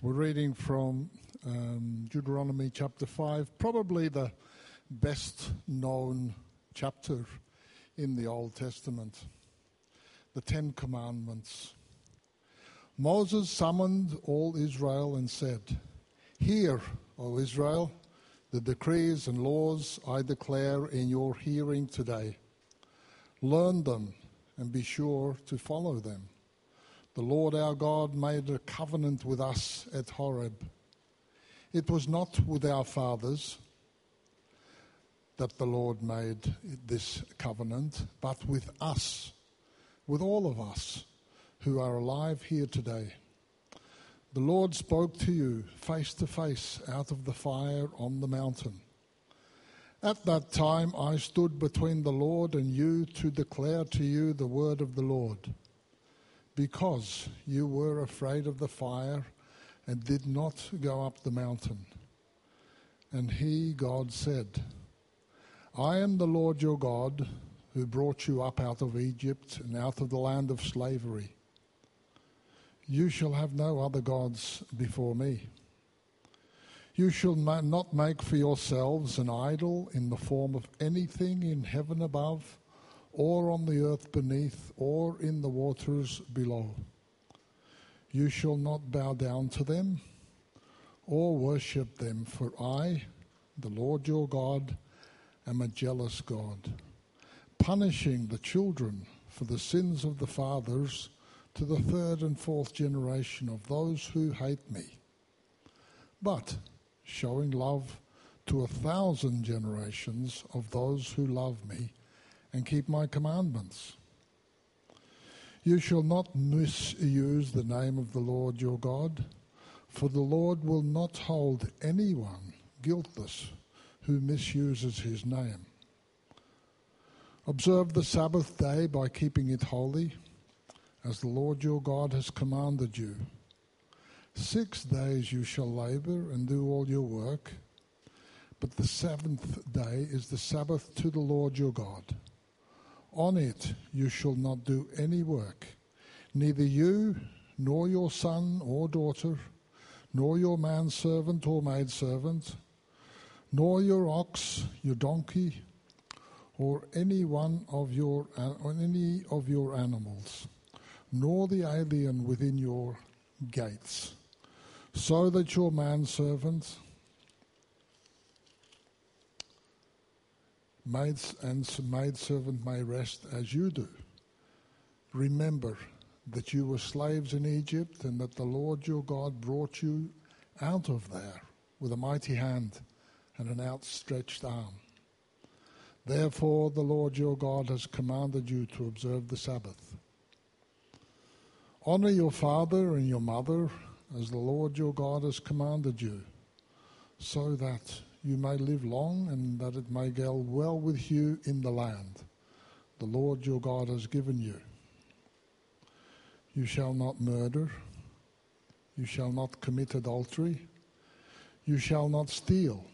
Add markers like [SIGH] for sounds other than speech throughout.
We're reading from um, Deuteronomy chapter 5, probably the best known chapter in the Old Testament, the Ten Commandments. Moses summoned all Israel and said, Hear, O Israel, the decrees and laws I declare in your hearing today. Learn them and be sure to follow them. The Lord our God made a covenant with us at Horeb. It was not with our fathers that the Lord made this covenant, but with us, with all of us who are alive here today. The Lord spoke to you face to face out of the fire on the mountain. At that time I stood between the Lord and you to declare to you the word of the Lord because you were afraid of the fire and did not go up the mountain. And he, God, said, I am the Lord your God who brought you up out of Egypt and out of the land of slavery. You shall have no other gods before me. You shall not make for yourselves an idol in the form of anything in heaven above or on the earth beneath, or in the waters below. You shall not bow down to them or worship them, for I, the Lord your God, am a jealous God, punishing the children for the sins of the fathers to the third and fourth generation of those who hate me, but showing love to a thousand generations of those who love me and keep my commandments. You shall not misuse the name of the Lord your God, for the Lord will not hold anyone guiltless who misuses his name. Observe the Sabbath day by keeping it holy, as the Lord your God has commanded you. Six days you shall labor and do all your work, but the seventh day is the Sabbath to the Lord your God. On it you shall not do any work, neither you, nor your son or daughter, nor your manservant or maidservant, nor your ox, your donkey, or any one of your or any of your animals, nor the alien within your gates, so that your manservant maids and maidservant may rest as you do. Remember that you were slaves in Egypt and that the Lord your God brought you out of there with a mighty hand and an outstretched arm. Therefore, the Lord your God has commanded you to observe the Sabbath. Honor your father and your mother as the Lord your God has commanded you, so that you may live long and that it may go well with you in the land the Lord your God has given you. You shall not murder. You shall not commit adultery. You shall not steal.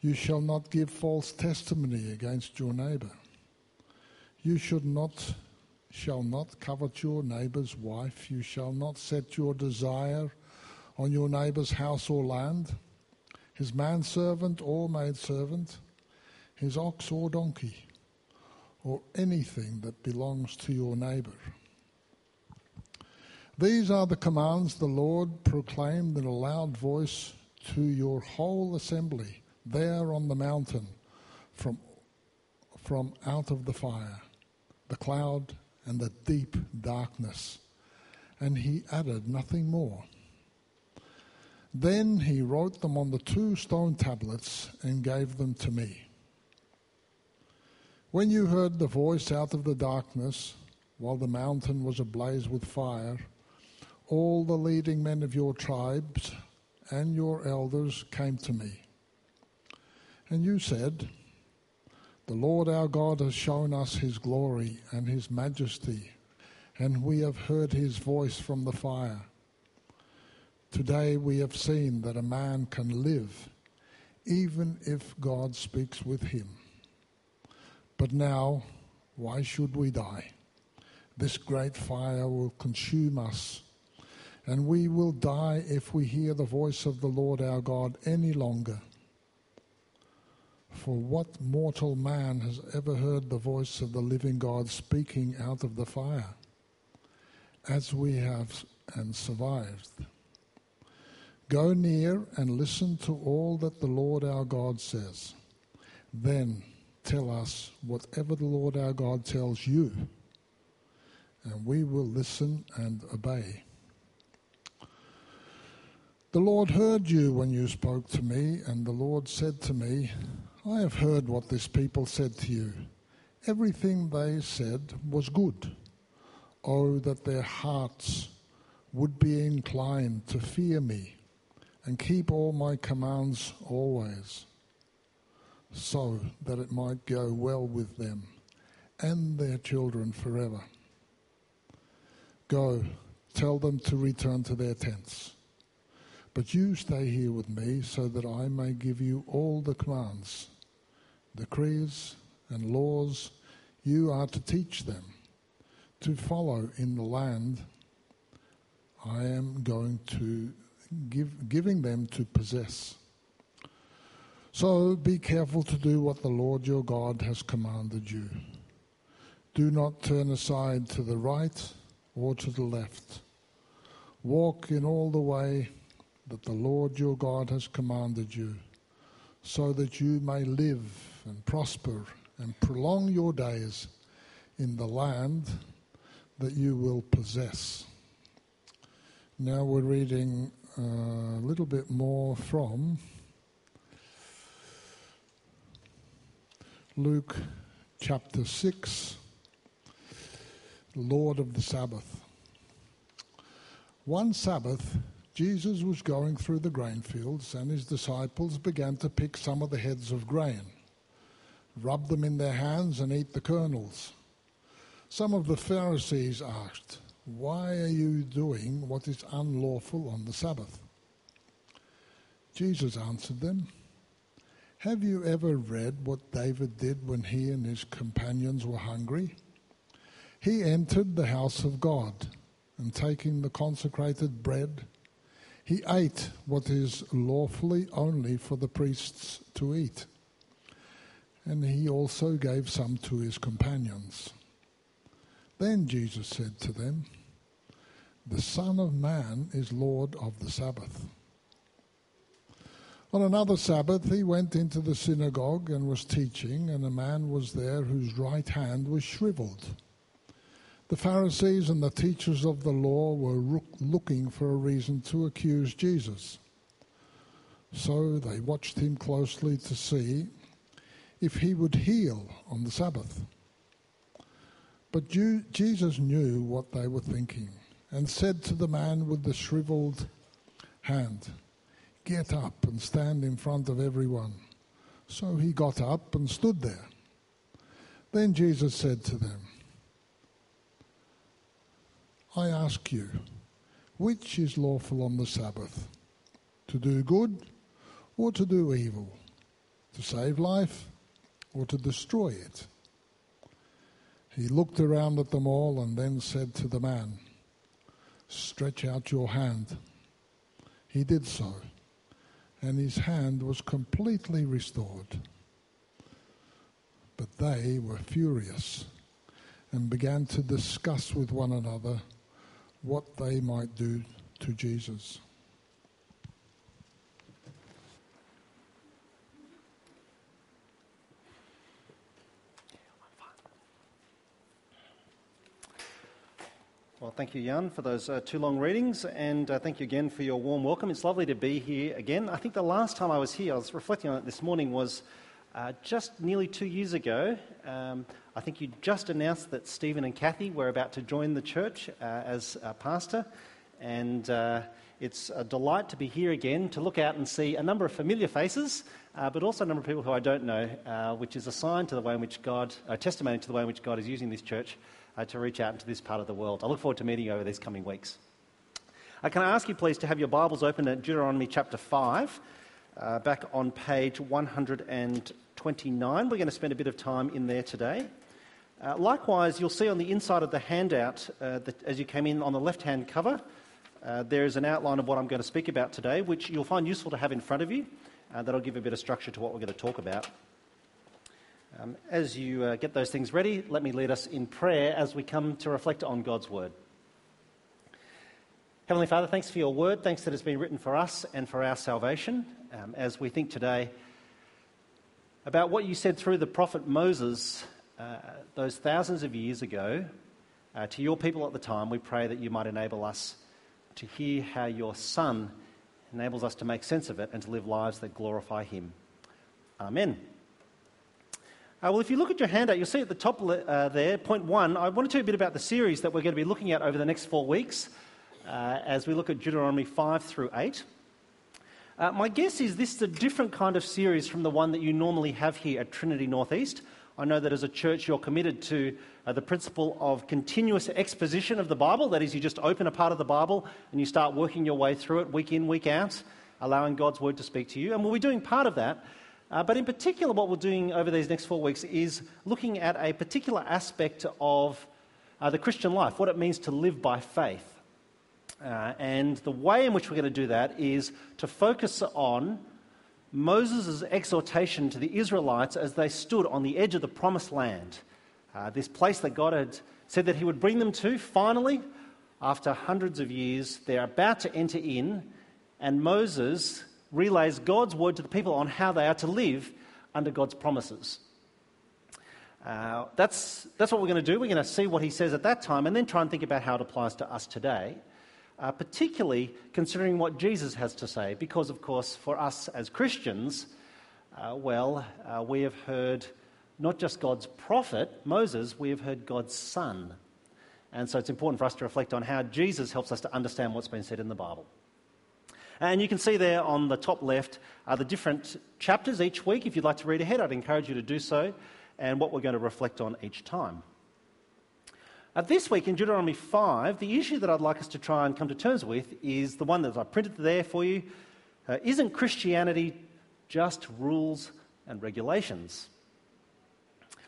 You shall not give false testimony against your neighbor. You should not shall not covet your neighbor's wife. You shall not set your desire on your neighbor's house or land his manservant or maidservant, his ox or donkey, or anything that belongs to your neighbor. These are the commands the Lord proclaimed in a loud voice to your whole assembly there on the mountain from, from out of the fire, the cloud, and the deep darkness. And he added nothing more. Then he wrote them on the two stone tablets and gave them to me. When you heard the voice out of the darkness, while the mountain was ablaze with fire, all the leading men of your tribes and your elders came to me. And you said, The Lord our God has shown us his glory and his majesty, and we have heard his voice from the fire. Today we have seen that a man can live even if God speaks with him. But now, why should we die? This great fire will consume us, and we will die if we hear the voice of the Lord our God any longer. For what mortal man has ever heard the voice of the living God speaking out of the fire, as we have and survived? Go near and listen to all that the Lord our God says. Then tell us whatever the Lord our God tells you, and we will listen and obey. The Lord heard you when you spoke to me, and the Lord said to me, I have heard what this people said to you. Everything they said was good. Oh, that their hearts would be inclined to fear me and keep all my commands always, so that it might go well with them and their children forever. Go, tell them to return to their tents. But you stay here with me so that I may give you all the commands, decrees, and laws you are to teach them to follow in the land I am going to give, giving them to possess. So be careful to do what the Lord your God has commanded you. Do not turn aside to the right or to the left. Walk in all the way that the Lord your God has commanded you, so that you may live and prosper and prolong your days in the land that you will possess. Now we're reading a little bit more from Luke chapter 6, Lord of the Sabbath. One Sabbath, Jesus was going through the grain fields, and his disciples began to pick some of the heads of grain, rub them in their hands, and eat the kernels. Some of the Pharisees asked, Why are you doing what is unlawful on the Sabbath? Jesus answered them, Have you ever read what David did when he and his companions were hungry? He entered the house of God, and taking the consecrated bread, he ate what is lawfully only for the priests to eat. And he also gave some to his companions. Then Jesus said to them, The Son of Man is Lord of the Sabbath. On another Sabbath, he went into the synagogue and was teaching, and a man was there whose right hand was shriveled. The Pharisees and the teachers of the law were looking for a reason to accuse Jesus. So they watched him closely to see if he would heal on the Sabbath. But Jesus knew what they were thinking and said to the man with the shriveled hand, Get up and stand in front of everyone. So he got up and stood there. Then Jesus said to them, I ask you, which is lawful on the Sabbath? To do good or to do evil? To save life or to destroy it? He looked around at them all and then said to the man, Stretch out your hand. He did so, and his hand was completely restored. But they were furious and began to discuss with one another what they might do to Jesus. Well, thank you, Jan, for those uh, two long readings, and uh, thank you again for your warm welcome. It's lovely to be here again. I think the last time I was here, I was reflecting on it this morning, was uh, just nearly two years ago. Um, I think you just announced that Stephen and Kathy were about to join the church uh, as a pastor, and uh, it's a delight to be here again to look out and see a number of familiar faces, uh, but also a number of people who I don't know, which is a sign to the way in which God, a testimony to the way in which God is using this church uh, to reach out into this part of the world. I look forward to meeting you over these coming weeks. Uh, can I ask you, please, to have your Bibles open at Deuteronomy chapter 5, back on page 129. We're going to spend a bit of time in there today. Uh, likewise, you'll see on the inside of the handout, uh, that as you came in on the left hand cover, uh, there is an outline of what I'm going to speak about today, which you'll find useful to have in front of you. Uh, that'll give a bit of structure to what we're going to talk about. Um, as you uh, get those things ready, let me lead us in prayer as we come to reflect on God's Word. Heavenly Father, thanks for your Word. Thanks that it's been written for us and for our salvation. Um, as we think today about what you said through the prophet Moses uh, those thousands of years ago uh, to your people at the time, we pray that you might enable us to hear how your Son enables us to make sense of it and to live lives that glorify Him. Amen. Uh, well, if you look at your handout, you'll see at the top uh, there, point one, I want to tell you a bit about the series that we're going to be looking at over the next four weeks uh, as we look at Deuteronomy 5 through 8. Uh, my guess is this is a different kind of series from the one that you normally have here at Trinity Northeast. I know that as a church you're committed to uh, the principle of continuous exposition of the Bible. That is, you just open a part of the Bible and you start working your way through it week in, week out, allowing God's word to speak to you. And we'll be doing part of that. Uh, but in particular, what we're doing over these next four weeks is looking at a particular aspect of uh, the Christian life, what it means to live by faith. Uh, and the way in which we're going to do that is to focus on Moses' exhortation to the Israelites as they stood on the edge of the promised land. Uh, this place that God had said that he would bring them to, finally, after hundreds of years, they're about to enter in, and Moses relays God's word to the people on how they are to live under God's promises. Uh, that's, that's what we're going to do. We're going to see what he says at that time and then try and think about how it applies to us today, uh, particularly considering what Jesus has to say. Because, of course, for us as Christians, uh, well, uh, we have heard not just God's prophet, Moses, we have heard God's son. And so it's important for us to reflect on how Jesus helps us to understand what's been said in the Bible. And you can see there on the top left are the different chapters each week. If you'd like to read ahead, I'd encourage you to do so, and what we're going to reflect on each time. Uh, this week in Deuteronomy 5, the issue that I'd like us to try and come to terms with is the one that I printed there for you. Uh, isn't Christianity just rules and regulations?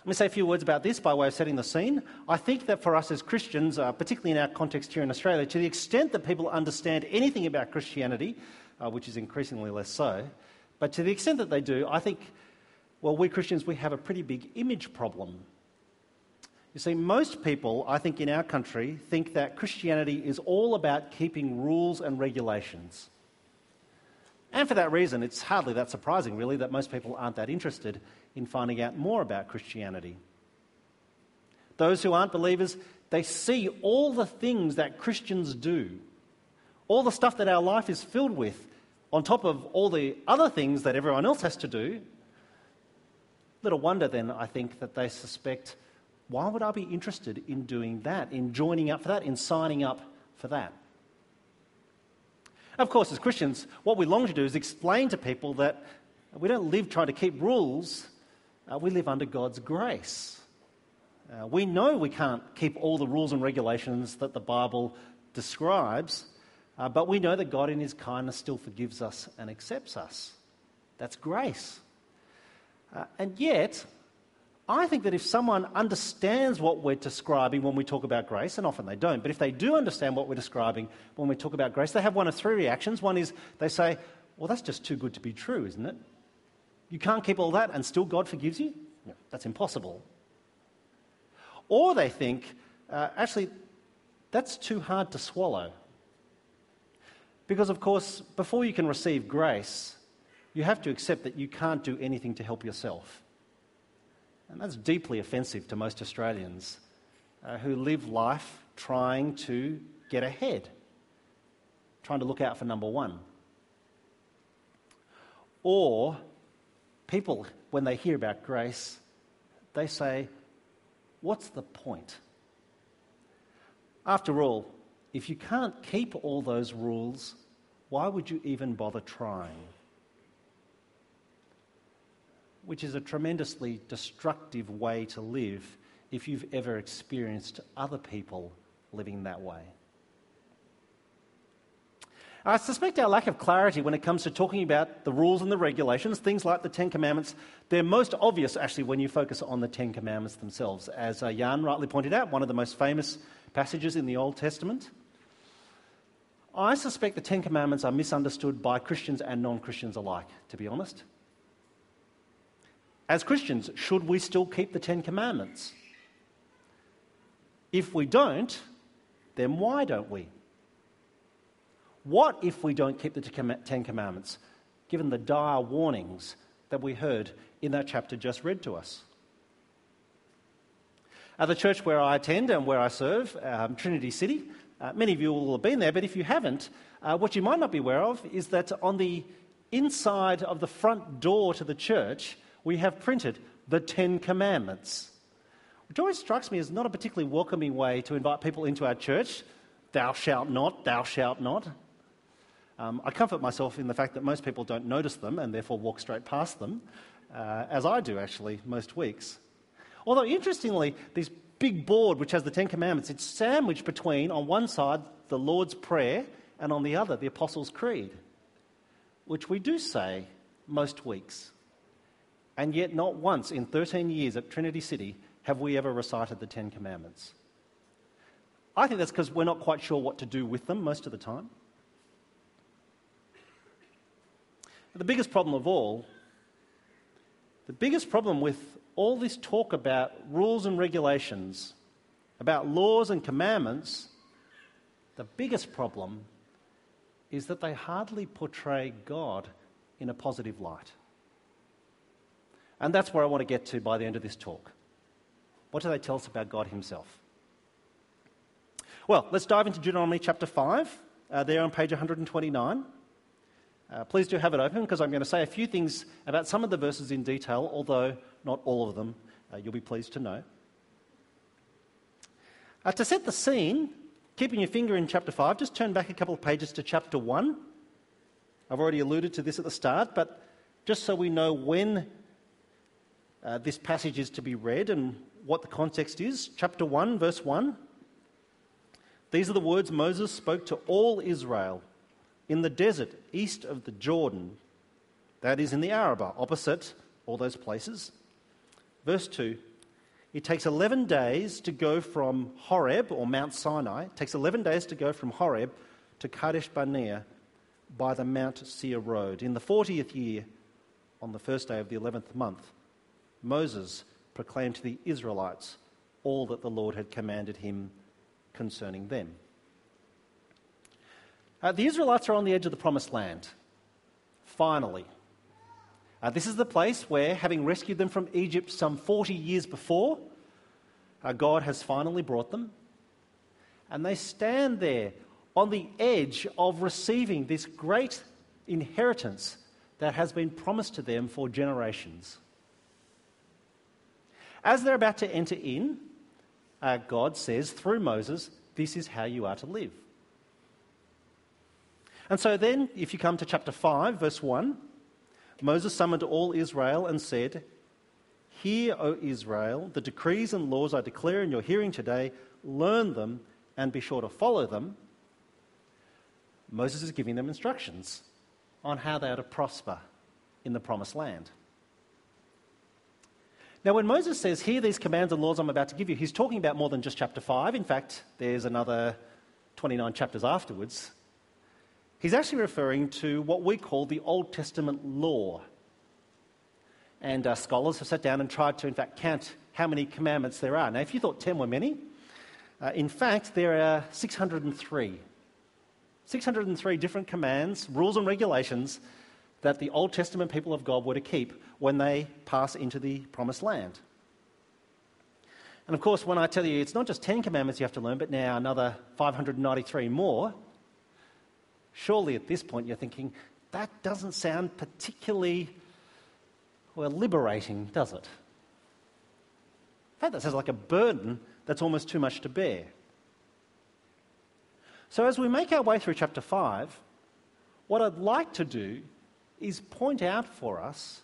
Let me say a few words about this by way of setting the scene. I think that for us as Christians, uh, particularly in our context here in Australia, to the extent that people understand anything about Christianity, uh, which is increasingly less so, but to the extent that they do, I think, well, we Christians, we have a pretty big image problem. You see, most people, I think, in our country think that Christianity is all about keeping rules and regulations. And for that reason, it's hardly that surprising, really, that most people aren't that interested in finding out more about Christianity. Those who aren't believers, they see all the things that Christians do, all the stuff that our life is filled with, on top of all the other things that everyone else has to do. Little wonder then, I think, that they suspect why would I be interested in doing that, in joining up for that, in signing up for that? Of course, as Christians, what we long to do is explain to people that we don't live trying to keep rules, uh, we live under God's grace. Uh, we know we can't keep all the rules and regulations that the Bible describes, uh, but we know that God, in His kindness, still forgives us and accepts us. That's grace. Uh, and yet, I think that if someone understands what we're describing when we talk about grace, and often they don't, but if they do understand what we're describing when we talk about grace, they have one of three reactions. One is they say, Well, that's just too good to be true, isn't it? You can't keep all that and still God forgives you? No, that's impossible. Or they think, uh, actually, that's too hard to swallow. Because, of course, before you can receive grace, you have to accept that you can't do anything to help yourself. And that's deeply offensive to most Australians uh, who live life trying to get ahead, trying to look out for number one. Or people, when they hear about grace, they say, What's the point? After all, if you can't keep all those rules, why would you even bother trying? which is a tremendously destructive way to live if you've ever experienced other people living that way. I suspect our lack of clarity when it comes to talking about the rules and the regulations, things like the Ten Commandments, they're most obvious actually when you focus on the Ten Commandments themselves. As uh, Jan rightly pointed out, one of the most famous passages in the Old Testament. I suspect the Ten Commandments are misunderstood by Christians and non Christians alike, to be honest. As Christians, should we still keep the Ten Commandments? If we don't, then why don't we? What if we don't keep the Ten Commandments, given the dire warnings that we heard in that chapter just read to us? At the church where I attend and where I serve, um, Trinity City, uh, many of you will have been there, but if you haven't, uh, what you might not be aware of is that on the inside of the front door to the church, we have printed the Ten Commandments, which always strikes me as not a particularly welcoming way to invite people into our church. Thou shalt not, thou shalt not. Um, I comfort myself in the fact that most people don't notice them and therefore walk straight past them, uh, as I do actually most weeks. Although, interestingly, this big board which has the Ten Commandments, it's sandwiched between, on one side, the Lord's Prayer, and on the other, the Apostles' Creed, which we do say most weeks. And yet, not once in 13 years at Trinity City have we ever recited the Ten Commandments. I think that's because we're not quite sure what to do with them most of the time. The biggest problem of all, the biggest problem with all this talk about rules and regulations, about laws and commandments, the biggest problem is that they hardly portray God in a positive light. And that's where I want to get to by the end of this talk. What do they tell us about God Himself? Well, let's dive into Deuteronomy chapter 5, uh, there on page 129. Uh, please do have it open because I'm going to say a few things about some of the verses in detail, although not all of them, uh, you'll be pleased to know. Uh, to set the scene, keeping your finger in chapter 5, just turn back a couple of pages to chapter 1. I've already alluded to this at the start, but just so we know when uh, this passage is to be read and what the context is. Chapter 1, verse 1. These are the words Moses spoke to all Israel in the desert east of the Jordan, that is in the Arabah, opposite all those places. Verse 2 It takes 11 days to go from Horeb, or Mount Sinai, it takes 11 days to go from Horeb to Kadesh Barnea by the Mount Seir road. In the 40th year, on the first day of the 11th month, Moses proclaimed to the Israelites all that the Lord had commanded him concerning them. Uh, the Israelites are on the edge of the promised land. Finally. Uh, this is the place where, having rescued them from Egypt some 40 years before, uh, God has finally brought them. And they stand there on the edge of receiving this great inheritance that has been promised to them for generations. As they're about to enter in, uh, God says through Moses, This is how you are to live. And so then, if you come to chapter 5, verse 1, Moses summoned all Israel and said, Hear, O Israel, the decrees and laws I declare in your hearing today, learn them and be sure to follow them. Moses is giving them instructions on how they are to prosper in the promised land. Now, when Moses says, Hear these commands and laws I'm about to give you, he's talking about more than just chapter 5. In fact, there's another 29 chapters afterwards. He's actually referring to what we call the Old Testament law. And uh, scholars have sat down and tried to, in fact, count how many commandments there are. Now, if you thought 10 were many, uh, in fact, there are 603. 603 different commands, rules, and regulations that the Old Testament people of God were to keep when they pass into the promised land. And of course, when I tell you it's not just 10 commandments you have to learn, but now another 593 more, surely at this point you're thinking, that doesn't sound particularly, well, liberating, does it? In fact, that sounds like a burden that's almost too much to bear. So, as we make our way through chapter 5, what I'd like to do is point out for us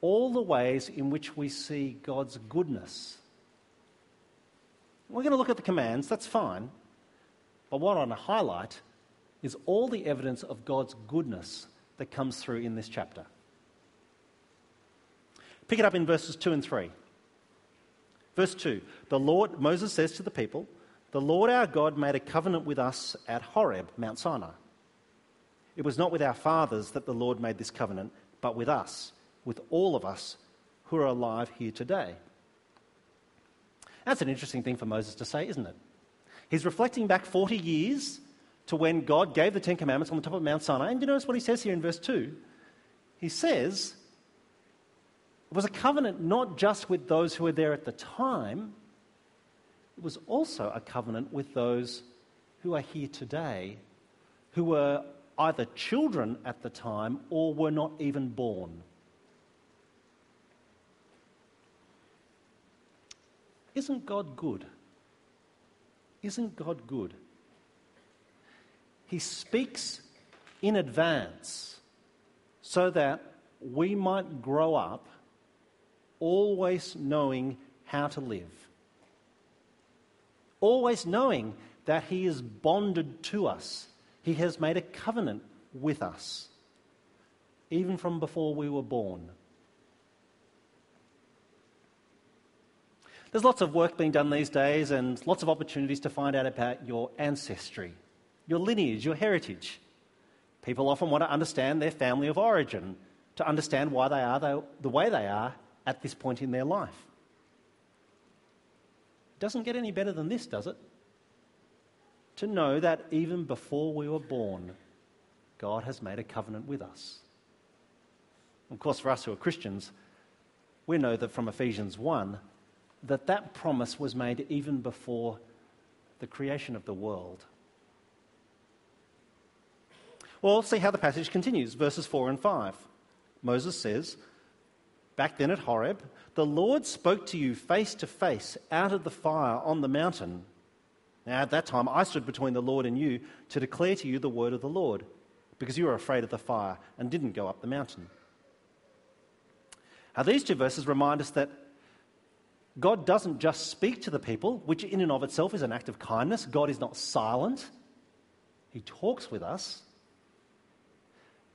all the ways in which we see God's goodness. We're going to look at the commands, that's fine. But what I want to highlight is all the evidence of God's goodness that comes through in this chapter. Pick it up in verses 2 and 3. Verse 2 The Lord, Moses says to the people, the Lord our God made a covenant with us at Horeb, Mount Sinai. It was not with our fathers that the Lord made this covenant, but with us, with all of us who are alive here today. That's an interesting thing for Moses to say, isn't it? He's reflecting back 40 years to when God gave the Ten Commandments on the top of Mount Sinai. And you notice what he says here in verse 2? He says, it was a covenant not just with those who were there at the time, it was also a covenant with those who are here today, who were either children at the time or were not even born. Isn't God good? Isn't God good? He speaks in advance so that we might grow up always knowing how to live, always knowing that He is bonded to us. He has made a covenant with us, even from before we were born. There's lots of work being done these days and lots of opportunities to find out about your ancestry your lineage, your heritage. People often want to understand their family of origin, to understand why they are the, way they are at this point in their life. It doesn't get any better than this, does it? To know that even before we were born, God has made a covenant with us. Of course, for us who are Christians, we know that from Ephesians 1 that that promise was made even before the creation of the world. Well, see how the passage continues, verses 4 and 5. Moses says, Back then at Horeb, the Lord spoke to you face to face out of the fire on the mountain. Now, at that time, I stood between the Lord and you to declare to you the word of the Lord, because you were afraid of the fire and didn't go up the mountain. Now, these two verses remind us that God doesn't just speak to the people, which in and of itself is an act of kindness. God is not silent, He talks with us.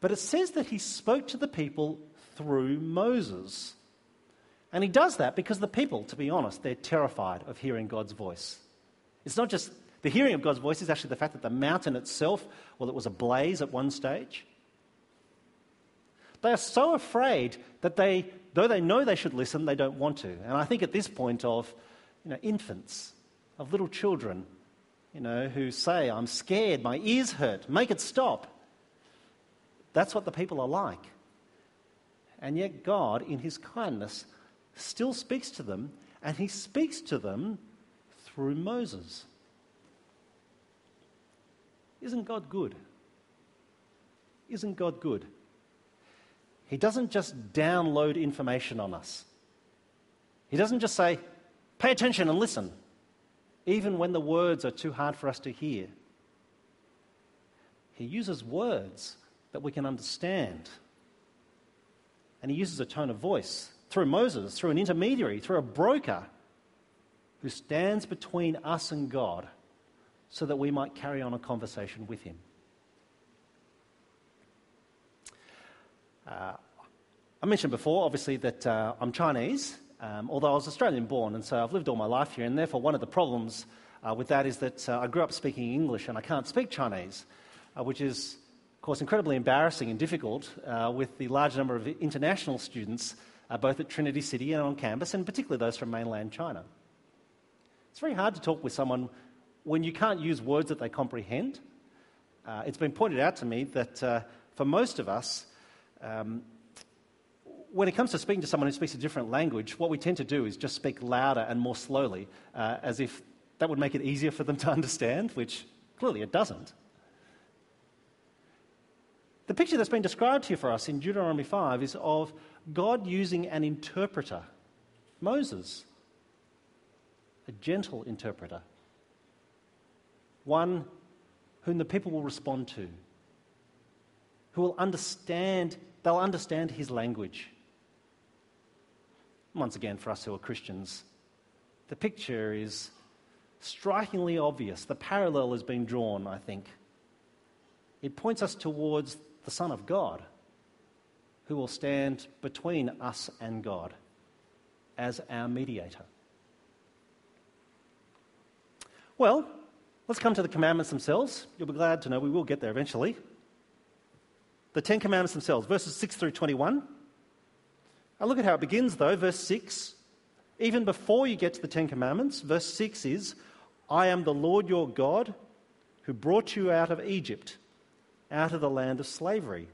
But it says that he spoke to the people through Moses. And he does that because the people, to be honest, they're terrified of hearing God's voice. It's not just the hearing of God's voice, is actually the fact that the mountain itself, well, it was ablaze at one stage. They are so afraid that they, though they know they should listen, they don't want to. And I think at this point of you know, infants, of little children, you know, who say, I'm scared, my ears hurt, make it stop. That's what the people are like. And yet, God, in His kindness, still speaks to them, and He speaks to them through Moses. Isn't God good? Isn't God good? He doesn't just download information on us. He doesn't just say, pay attention and listen, even when the words are too hard for us to hear. He uses words that we can understand. And he uses a tone of voice through Moses, through an intermediary, through a broker who stands between us and God so that we might carry on a conversation with him. Uh, I mentioned before, obviously, that uh, I'm Chinese, um, although I was Australian born, and so I've lived all my life here, and therefore one of the problems uh, with that is that uh, I grew up speaking English and I can't speak Chinese, uh, which is course, incredibly embarrassing and difficult uh, with the large number of international students, uh, both at Trinity City and on campus, and particularly those from mainland China. It's very hard to talk with someone when you can't use words that they comprehend. Uh, it's been pointed out to me that uh, for most of us, um, when it comes to speaking to someone who speaks a different language, what we tend to do is just speak louder and more slowly, uh, as if that would make it easier for them to [LAUGHS] understand, which clearly it doesn't. The picture that's been described here for us in Deuteronomy 5 is of God using an interpreter, Moses, a gentle interpreter, one whom the people will respond to, who will understand, they'll understand his language. Once again, for us who are Christians, the picture is strikingly obvious. The parallel has been drawn, I think. It points us towards the Son of God, who will stand between us and God as our mediator. Well, let's come to the commandments themselves. You'll be glad to know we will get there eventually. The Ten Commandments themselves, verses 6 through 21. Now look at how it begins, though. Verse 6. Even before you get to the Ten Commandments, verse 6 is I am the Lord your God who brought you out of Egypt, out of the land of slavery.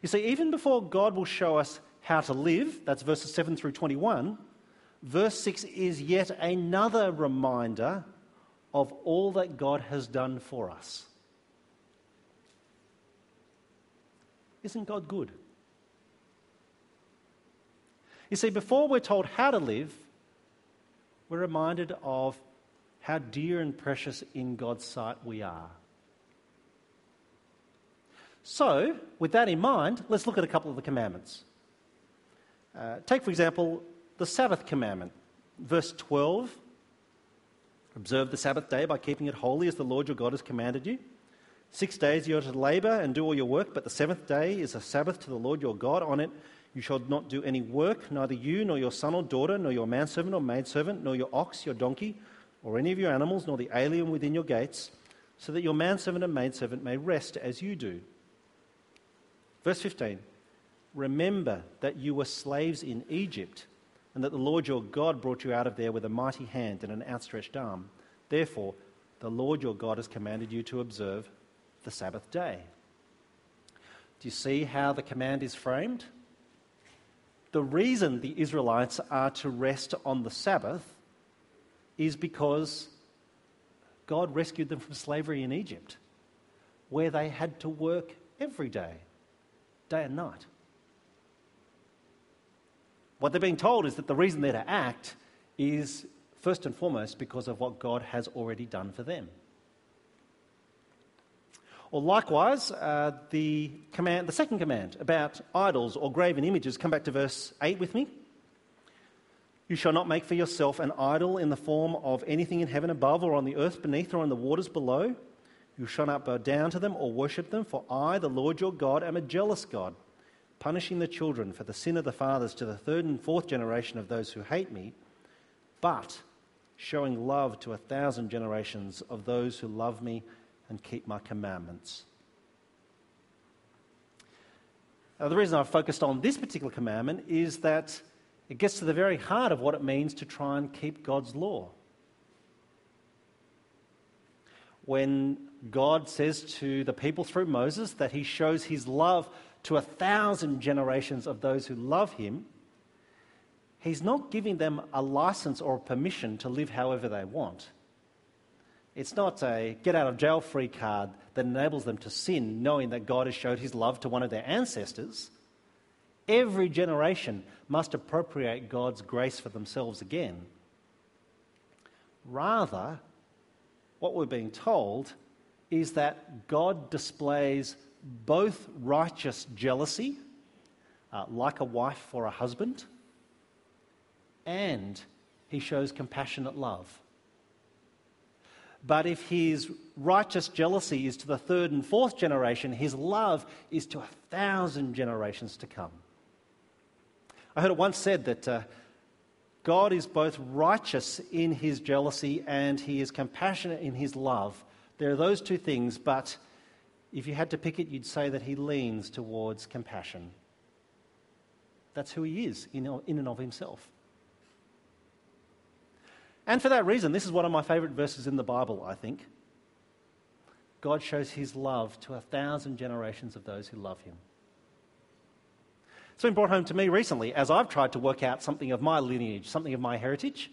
You see, even before God will show us how to live, that's verses 7 through 21, verse 6 is yet another reminder of all that God has done for us. Isn't God good? You see, before we're told how to live, we're reminded of how dear and precious in God's sight we are. So, with that in mind, let's look at a couple of the commandments. Uh, take, for example, the Sabbath commandment, verse 12 Observe the Sabbath day by keeping it holy as the Lord your God has commanded you. Six days you are to labor and do all your work, but the seventh day is a Sabbath to the Lord your God. On it you shall not do any work, neither you, nor your son or daughter, nor your manservant or maidservant, nor your ox, your donkey, or any of your animals, nor the alien within your gates, so that your manservant and maidservant may rest as you do. Verse 15 Remember that you were slaves in Egypt, and that the Lord your God brought you out of there with a mighty hand and an outstretched arm. Therefore, the Lord your God has commanded you to observe the Sabbath day. Do you see how the command is framed? The reason the Israelites are to rest on the Sabbath is because God rescued them from slavery in Egypt, where they had to work every day, day and night. What they're being told is that the reason they're to act is first and foremost because of what God has already done for them. Or likewise, uh, the command, the second command about idols or graven images. Come back to verse 8 with me. You shall not make for yourself an idol in the form of anything in heaven above, or on the earth beneath, or in the waters below. You shall not bow down to them or worship them, for I, the Lord your God, am a jealous God, punishing the children for the sin of the fathers to the third and fourth generation of those who hate me, but showing love to a thousand generations of those who love me and keep my commandments. Now, the reason I've focused on this particular commandment is that it gets to the very heart of what it means to try and keep God's law. When God says to the people through Moses that he shows his love to a thousand generations of those who love him, he's not giving them a license or a permission to live however they want. It's not a get out of jail free card that enables them to sin, knowing that God has showed his love to one of their ancestors. Every generation must appropriate God's grace for themselves again. Rather, what we're being told is that God displays both righteous jealousy, uh, like a wife for a husband, and he shows compassionate love. But if his righteous jealousy is to the third and fourth generation, his love is to a thousand generations to come. I heard it once said that uh, God is both righteous in his jealousy and he is compassionate in his love. There are those two things, but if you had to pick it, you'd say that he leans towards compassion. That's who he is in, and of himself. And for that reason, this is one of my favourite verses in the Bible, I think. God shows his love to a thousand generations of those who love him. It's been brought home to me recently as I've tried to work out something of my lineage, something of my heritage.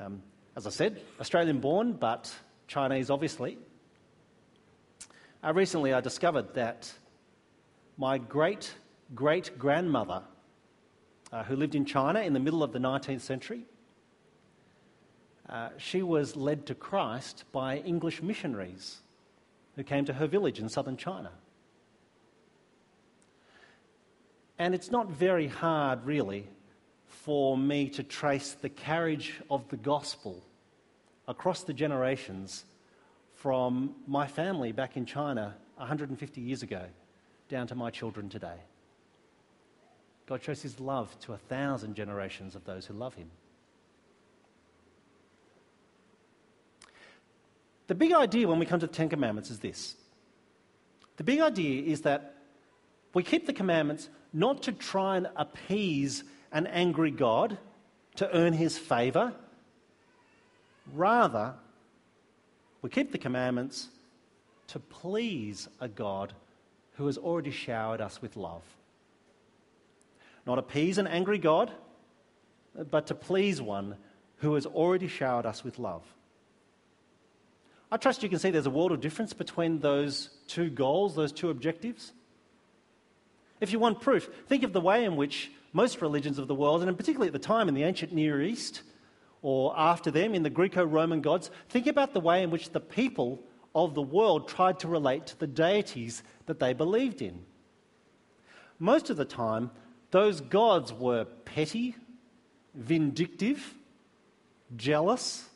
Um, as I said, Australian born, but Chinese obviously. Uh, recently, I discovered that my great great grandmother, uh, who lived in China in the middle of the 19th century, uh, she was led to Christ by English missionaries who came to her village in southern China. And it's not very hard, really, for me to trace the carriage of the gospel across the generations from my family back in China 150 years ago down to my children today. God shows his love to a thousand generations of those who love him. The big idea when we come to the Ten Commandments is this the big idea is that we keep the commandments not to try and appease an angry God to earn his favour. Rather, we keep the commandments to please a God who has already showered us with love. Not appease an angry God, but to please one who has already showered us with love. I trust you can see there's a world of difference between those two goals, those two objectives. If you want proof, think of the way in which most religions of the world, and particularly at the time in the ancient Near East or after them in the Greco Roman gods, think about the way in which the people of the world tried to relate to the deities that they believed in. Most of the time, those gods were petty, vindictive, jealous,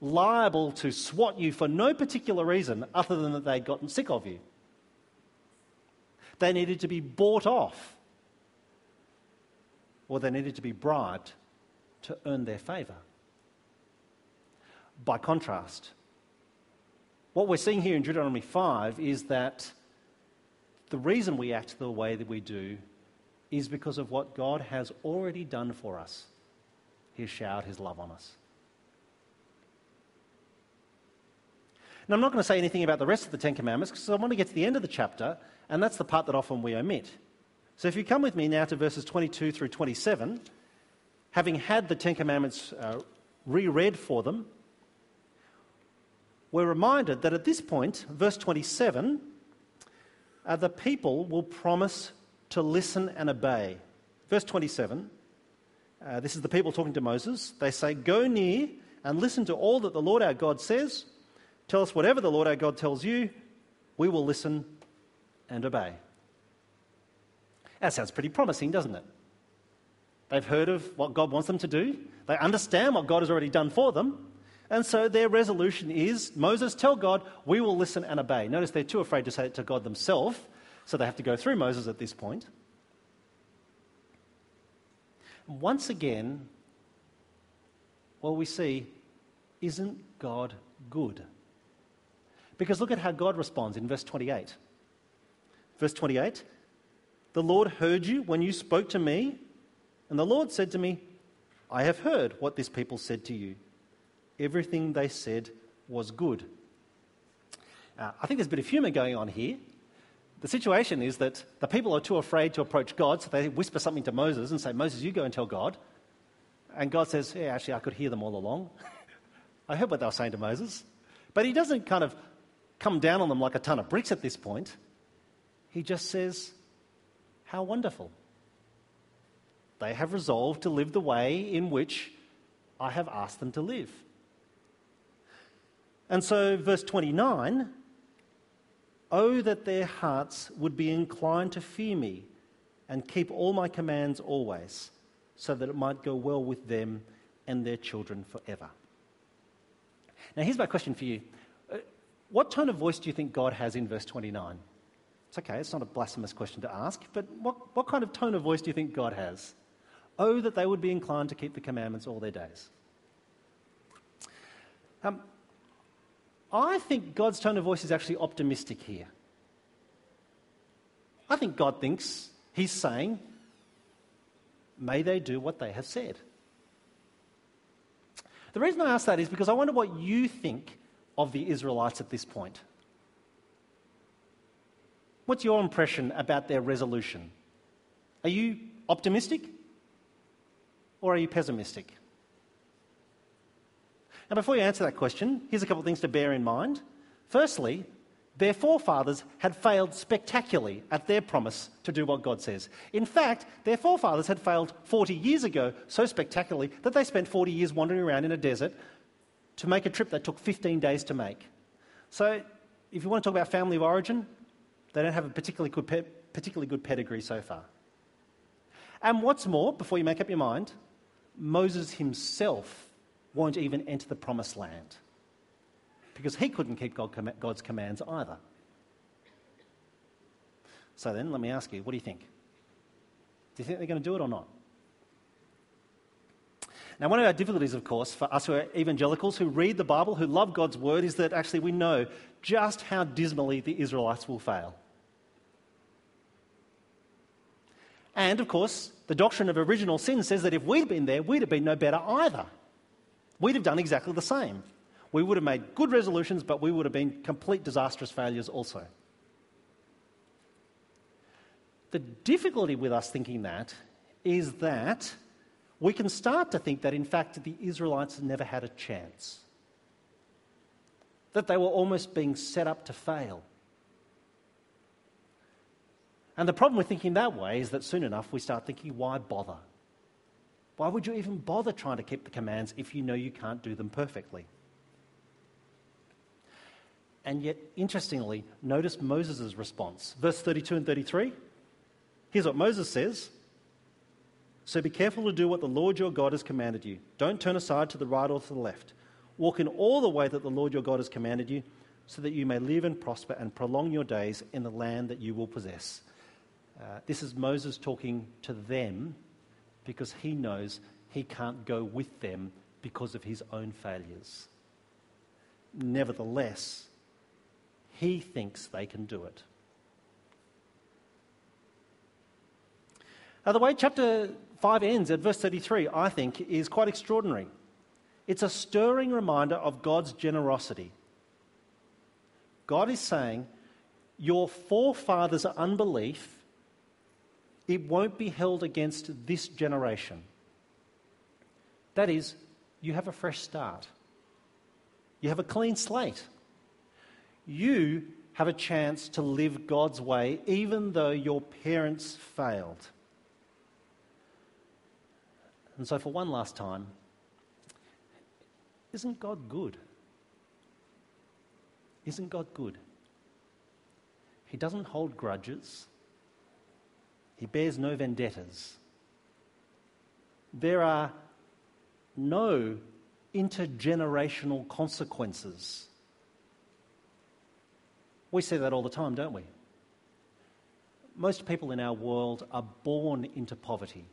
liable to swat you for no particular reason other than that they'd gotten sick of you. They needed to be bought off, or they needed to be bribed to earn their favour. By contrast, what we're seeing here in Deuteronomy 5 is that the reason we act the way that we do is because of what God has already done for us. He has showered His love on us. Now, I'm not going to say anything about the rest of the Ten Commandments because I want to get to the end of the chapter, and that's the part that often we omit. So, if you come with me now to verses 22 through 27, having had the Ten Commandments uh, reread for them, we're reminded that at this point, verse 27, uh, the people will promise to listen and obey. Verse 27, uh, this is the people talking to Moses. They say, Go near and listen to all that the Lord our God says. Tell us whatever the Lord our God tells you, we will listen and obey. That sounds pretty promising, doesn't it? They've heard of what God wants them to do, they understand what God has already done for them, and so their resolution is Moses, tell God, we will listen and obey. Notice they're too afraid to say it to God themselves, so they have to go through Moses at this point. Once again, what we see isn't God good? Because look at how God responds in verse 28. Verse 28 The Lord heard you when you spoke to me, and the Lord said to me, I have heard what this people said to you. Everything they said was good. Uh, I think there's a bit of humour going on here. The situation is that the people are too afraid to approach God, so they whisper something to Moses and say, Moses, you go and tell God. And God says, Yeah, actually, I could hear them all along. [LAUGHS] I heard what they were saying to Moses. But he doesn't kind of come down on them like a ton of bricks at this point. He just says, How wonderful. They have resolved to live the way in which I have asked them to live. And so, verse 29 Oh, that their hearts would be inclined to fear me and keep all my commands always, so that it might go well with them and their children forever. Now, here's my question for you uh, what tone of voice do you think God has in verse 29? It's okay, it's not a blasphemous question to ask, but what, what kind of tone of voice do you think God has? Oh, that they would be inclined to keep the commandments all their days. Um, I think God's tone of voice is actually optimistic here. I think God thinks, He's saying, may they do what they have said. The reason I ask that is because I wonder what you think of the Israelites at this point? What's your impression about their resolution? Are you optimistic or are you pessimistic? Now, before you answer that question, here's a couple of things to bear in mind. Firstly, their forefathers had failed spectacularly at their promise to do what God says. In fact, their forefathers had failed 40 years ago so spectacularly that they spent 40 years wandering around in a desert to make a trip that took 15 days to make. So, if you want to talk about family of origin, they don't have a particularly good, pe- particularly good pedigree so far. And what's more, before you make up your mind, Moses himself won't even enter the promised land because he couldn't keep God's commands either. So then, let me ask you, what do you think? Do you think they're going to do it or not? Now, one of our difficulties, of course, for us who are evangelicals, who read the Bible, who love God's word, is that actually we know just how dismally the Israelites will fail. And, of course, the doctrine of original sin says that if we'd been there, we'd have been no better either. We'd have done exactly the same. We would have made good resolutions, but we would have been complete disastrous failures also. The difficulty with us thinking that is that we can start to think that, in fact, the Israelites never had a chance, that they were almost being set up to fail. And the problem with thinking that way is that soon enough we start thinking, why bother? Why would you even bother trying to keep the commands if you know you can't do them perfectly? And yet, interestingly, notice Moses' response. Verse 32 and 33. Here's what Moses says So be careful to do what the Lord your God has commanded you. Don't turn aside to the right or to the left. Walk in all the way that the Lord your God has commanded you, so that you may live and prosper and prolong your days in the land that you will possess. Uh, this is Moses talking to them because he knows he can't go with them because of his own failures. Nevertheless, he thinks they can do it. Now, the way chapter 5 ends at verse 33, I think, is quite extraordinary. It's a stirring reminder of God's generosity. God is saying, Your forefathers' unbelief, it won't be held against this generation. That is, you have a fresh start, you have a clean slate. You have a chance to live God's way, even though your parents failed. And so, for one last time, isn't God good? Isn't God good? He doesn't hold grudges, He bears no vendettas. There are no intergenerational consequences. We say that all the time, don't we? Most people in our world are born into poverty.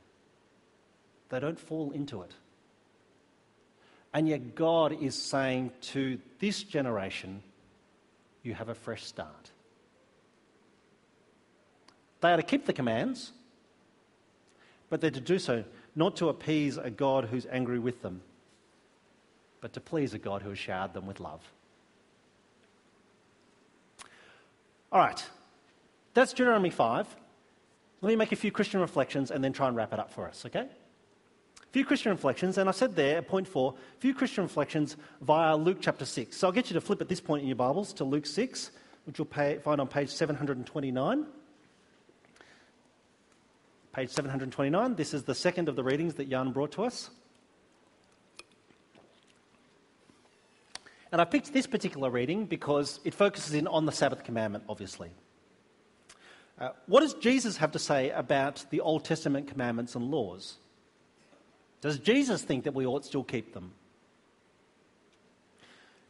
They don't fall into it. And yet, God is saying to this generation, you have a fresh start. They are to keep the commands, but they're to do so not to appease a God who's angry with them, but to please a God who has showered them with love. All right, that's Deuteronomy 5. Let me make a few Christian reflections and then try and wrap it up for us, okay? few Christian reflections, and I said there at point four, few Christian reflections via Luke chapter 6. So I'll get you to flip at this point in your Bibles to Luke 6, which you'll pay, find on page 729. Page 729. This is the second of the readings that Jan brought to us. And I picked this particular reading because it focuses in on the Sabbath commandment, obviously. Uh, what does Jesus have to say about the Old Testament commandments and laws? Does Jesus think that we ought still keep them?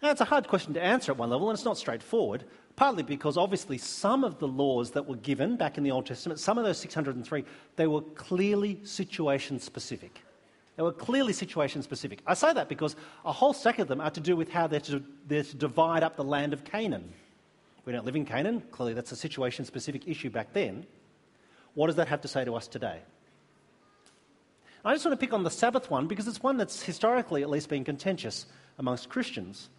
Now, it's a hard question to answer at one level, and it's not straightforward, partly because obviously some of the laws that were given back in the Old Testament, some of those 603, they were clearly situation specific. They were clearly situation specific. I say that because a whole stack of them are to do with how they're to, they're to divide up the land of Canaan. We don't live in Canaan. Clearly, that's a situation specific issue back then. What does that have to say to us today? I just want to pick on the Sabbath one because it's one that's historically at least been contentious amongst Christians.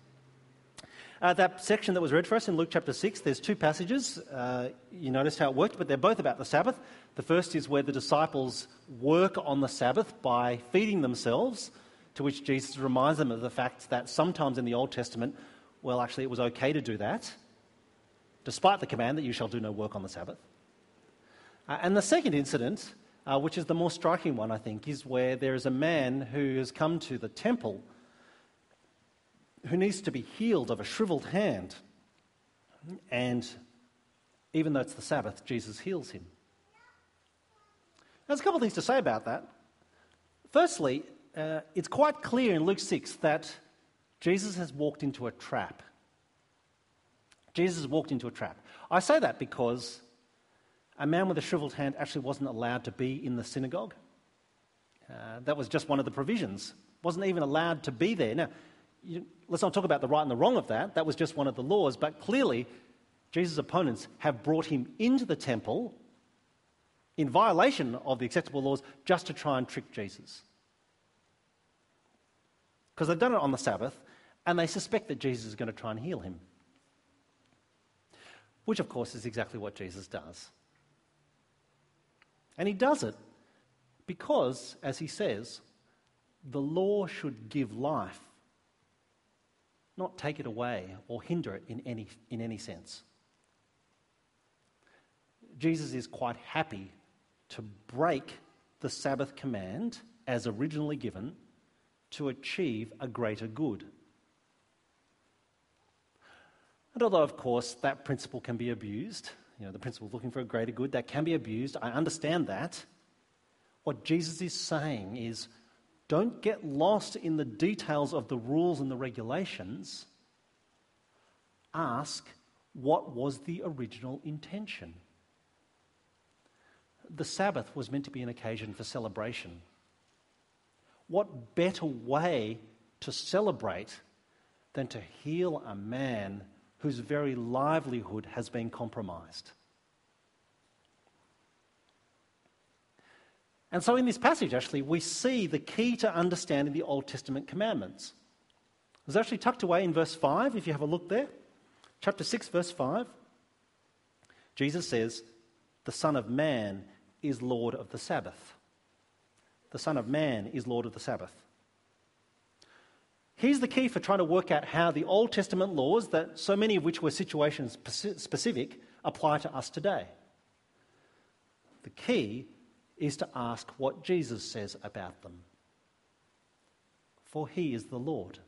Uh, that section that was read for us in Luke chapter 6, there's two passages. Uh, you noticed how it worked, but they're both about the Sabbath. The first is where the disciples work on the Sabbath by feeding themselves, to which Jesus reminds them of the fact that sometimes in the Old Testament, well, actually, it was okay to do that, despite the command that you shall do no work on the Sabbath. Uh, and the second incident uh, which is the more striking one, I think, is where there is a man who has come to the temple who needs to be healed of a shriveled hand. And even though it's the Sabbath, Jesus heals him. There's a couple of things to say about that. Firstly, uh, it's quite clear in Luke 6 that Jesus has walked into a trap. Jesus has walked into a trap. I say that because a man with a shriveled hand actually wasn't allowed to be in the synagogue. Uh, that was just one of the provisions wasn't even allowed to be there. Now, you, let's not talk about the right and the wrong of that. That was just one of the laws. But clearly, Jesus' opponents have brought him into the temple in violation of the acceptable laws just to try and trick Jesus. Because they've done it on the Sabbath and they suspect that Jesus is going to try and heal him. Which, of course, is exactly what Jesus does. And he does it because, as he says, the law should give life, not take it away or hinder it in any, in any sense. Jesus is quite happy to break the Sabbath command as originally given to achieve a greater good. And although, of course, that principle can be abused, you know, the principle of looking for a greater good, that can be abused, I understand that. What Jesus is saying is don't get lost in the details of the rules and the regulations. Ask, what was the original intention? The Sabbath was meant to be an occasion for celebration. What better way to celebrate than to heal a man whose very livelihood has been compromised? And so, in this passage, actually, we see the key to understanding the Old Testament commandments. It's actually tucked away in verse 5, if you have a look there. Chapter 6, verse 5. Jesus says, The Son of Man is Lord of the Sabbath. The Son of Man is Lord of the Sabbath. Here's the key for trying to work out how the Old Testament laws, that so many of which were situation specific, apply to us today. The key is to ask what Jesus says about them. For he is the Lord.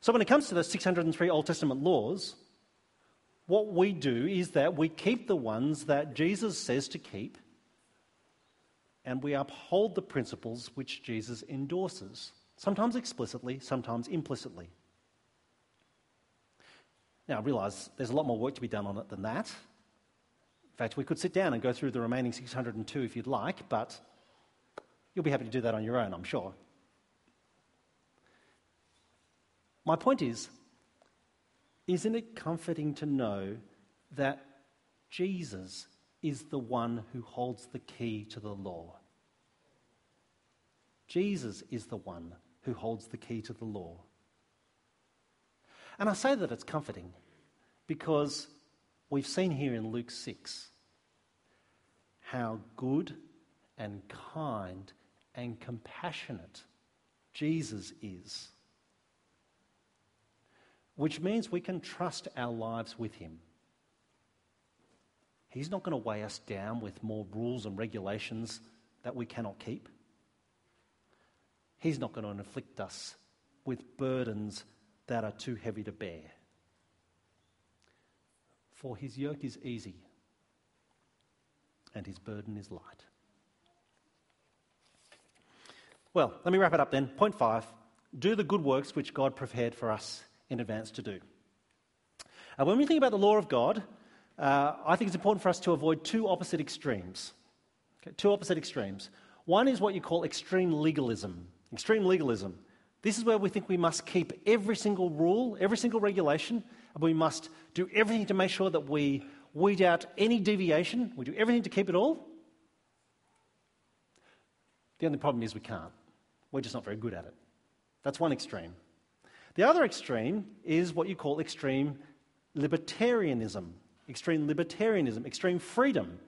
So, when it comes to the 603 Old Testament laws, what we do is that we keep the ones that Jesus says to keep and we uphold the principles which Jesus endorses, sometimes explicitly, sometimes implicitly. Now, I realise there's a lot more work to be done on it than that. In fact, we could sit down and go through the remaining 602 if you'd like, but you'll be happy to do that on your own, I'm sure. My point is isn't it comforting to know that Jesus is the one who holds the key to the law? Jesus is the one who holds the key to the law. And I say that it's comforting because we've seen here in Luke 6 how good and kind and compassionate Jesus is which means we can trust our lives with Him. He's not going to weigh us down with more rules and regulations that we cannot keep. He's not going to inflict us with burdens that are too heavy to bear. For his yoke is easy and his burden is light. Well, let me wrap it up then. Point five do the good works which God prepared for us in advance to do. Uh, when we think about the law of God, uh, I think it's important for us to avoid two opposite extremes. Okay, two opposite extremes. One is what you call extreme legalism. Extreme legalism. This is where we think we must keep every single rule, every single regulation, and we must do everything to make sure that we weed out any deviation. We do everything to keep it all. The only problem is we can't. We're just not very good at it. That's one extreme. The other extreme is what you call extreme libertarianism, extreme libertarianism, extreme freedom.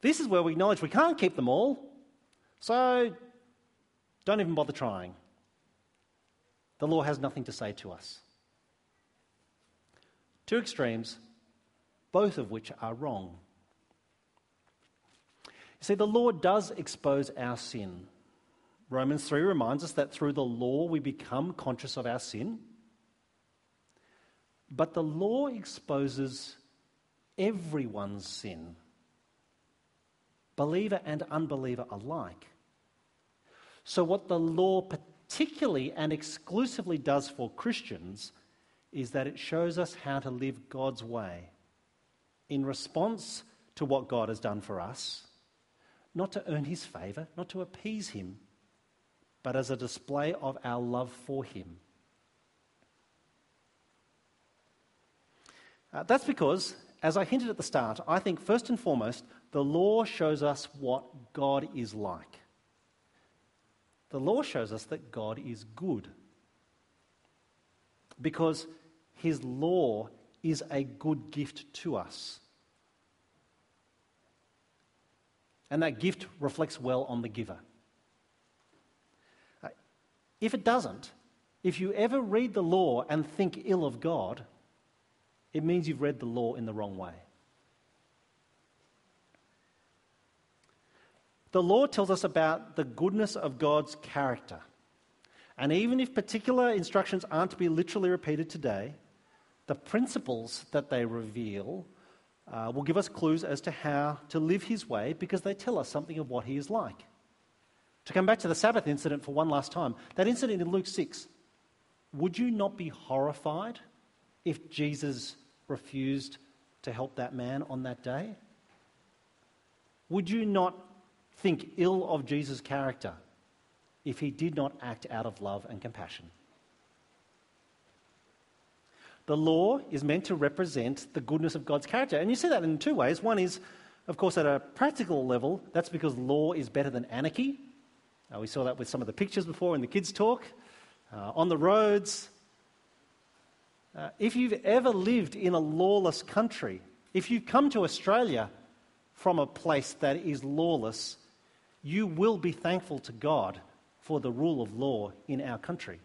This is where we acknowledge we can't keep them all, so don't even bother trying. The law has nothing to say to us. Two extremes, both of which are wrong. You see, the law does expose our sin. Romans 3 reminds us that through the law we become conscious of our sin. But the law exposes everyone's sin, believer and unbeliever alike. So, what the law particularly and exclusively does for Christians is that it shows us how to live God's way in response to what God has done for us not to earn his favour, not to appease him, but as a display of our love for him. Uh, that's because, as I hinted at the start, I think first and foremost, the law shows us what God is like. The law shows us that God is good. Because his law is a good gift to us. And that gift reflects well on the giver. Uh, if it doesn't, if you ever read the law and think ill of God, it means you've read the law in the wrong way. The law tells us about the goodness of God's character. And even if particular instructions aren't to be literally repeated today, the principles that they reveal uh, will give us clues as to how to live his way because they tell us something of what he is like. To come back to the Sabbath incident for one last time, that incident in Luke 6, would you not be horrified if Jesus refused to help that man on that day? Would you not think ill of Jesus' character if he did not act out of love and compassion? The law is meant to represent the goodness of God's character. And you see that in two ways. One is, of course, at a practical level, that's because law is better than anarchy. Uh, we saw that with some of the pictures before in the kids' talk. Uh, on the roads, uh, if you've ever lived in a lawless country, if you come to Australia from a place that is lawless, you will be thankful to God for the rule of law in our country.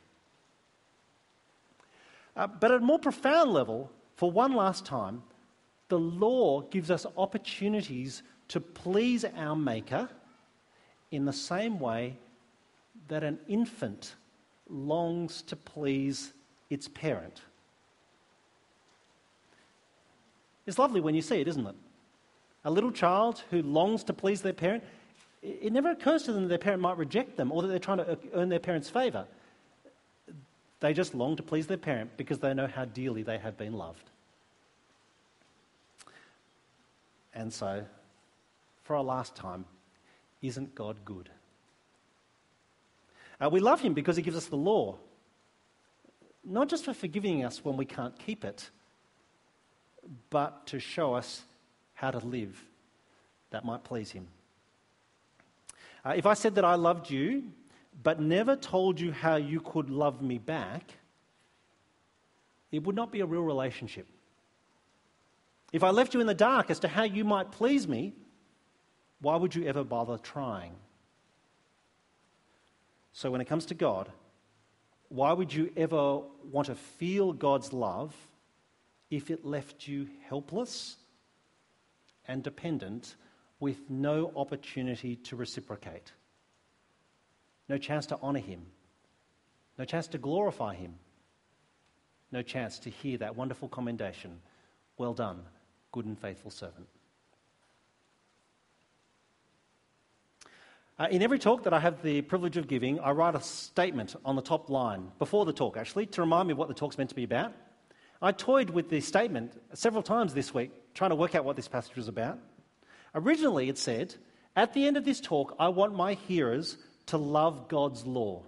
Uh, but at a more profound level, for one last time, the law gives us opportunities to please our Maker in the same way that an infant longs to please its parent. It's lovely when you see it, isn't it? A little child who longs to please their parent, it never occurs to them that their parent might reject them or that they're trying to earn their parent's favour. They just long to please their parent because they know how dearly they have been loved. And so, for a last time, isn't God good? Uh, we love Him because He gives us the law, not just for forgiving us when we can't keep it but to show us how to live that might please Him. Uh, if I said that I loved you, but never told you how you could love me back, it would not be a real relationship. If I left you in the dark as to how you might please me, why would you ever bother trying? So, when it comes to God, why would you ever want to feel God's love if it left you helpless and dependent with no opportunity to reciprocate, no chance to honour Him, no chance to glorify Him, no chance to hear that wonderful commendation Well done, good and faithful servant. Uh, in every talk that I have the privilege of giving, I write a statement on the top line, before the talk actually, to remind me what the talk's meant to be about. I toyed with the statement several times this week, trying to work out what this passage was about. Originally, it said, At the end of this talk, I want my hearers to love God's law.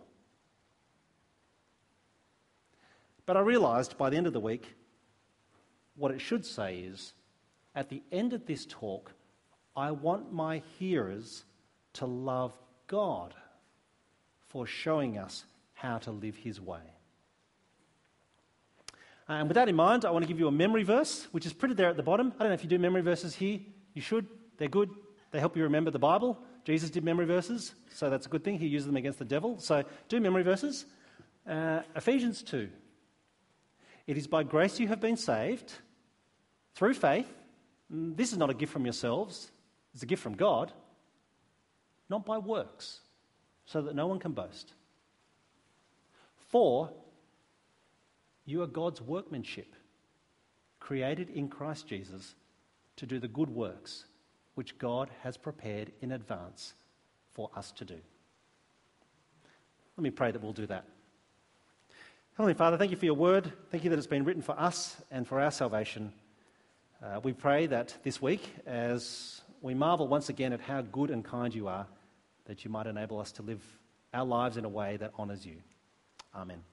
But I realized by the end of the week, what it should say is, At the end of this talk, I want my hearers to love God for showing us how to live His way. And with that in mind, I want to give you a memory verse, which is printed there at the bottom. I don't know if you do memory verses here. You should. They're good. They help you remember the Bible. Jesus did memory verses, so that's a good thing. He used them against the devil. So do memory verses. Uh, Ephesians 2. It is by grace you have been saved through faith. Mm, this is not a gift from yourselves, it's a gift from God, not by works, so that no one can boast. For you are God's workmanship, created in Christ Jesus to do the good works which God has prepared in advance for us to do. Let me pray that we'll do that. Heavenly Father, thank you for your word. Thank you that it's been written for us and for our salvation. Uh, we pray that this week, as we marvel once again at how good and kind you are, that you might enable us to live our lives in a way that honours you. Amen.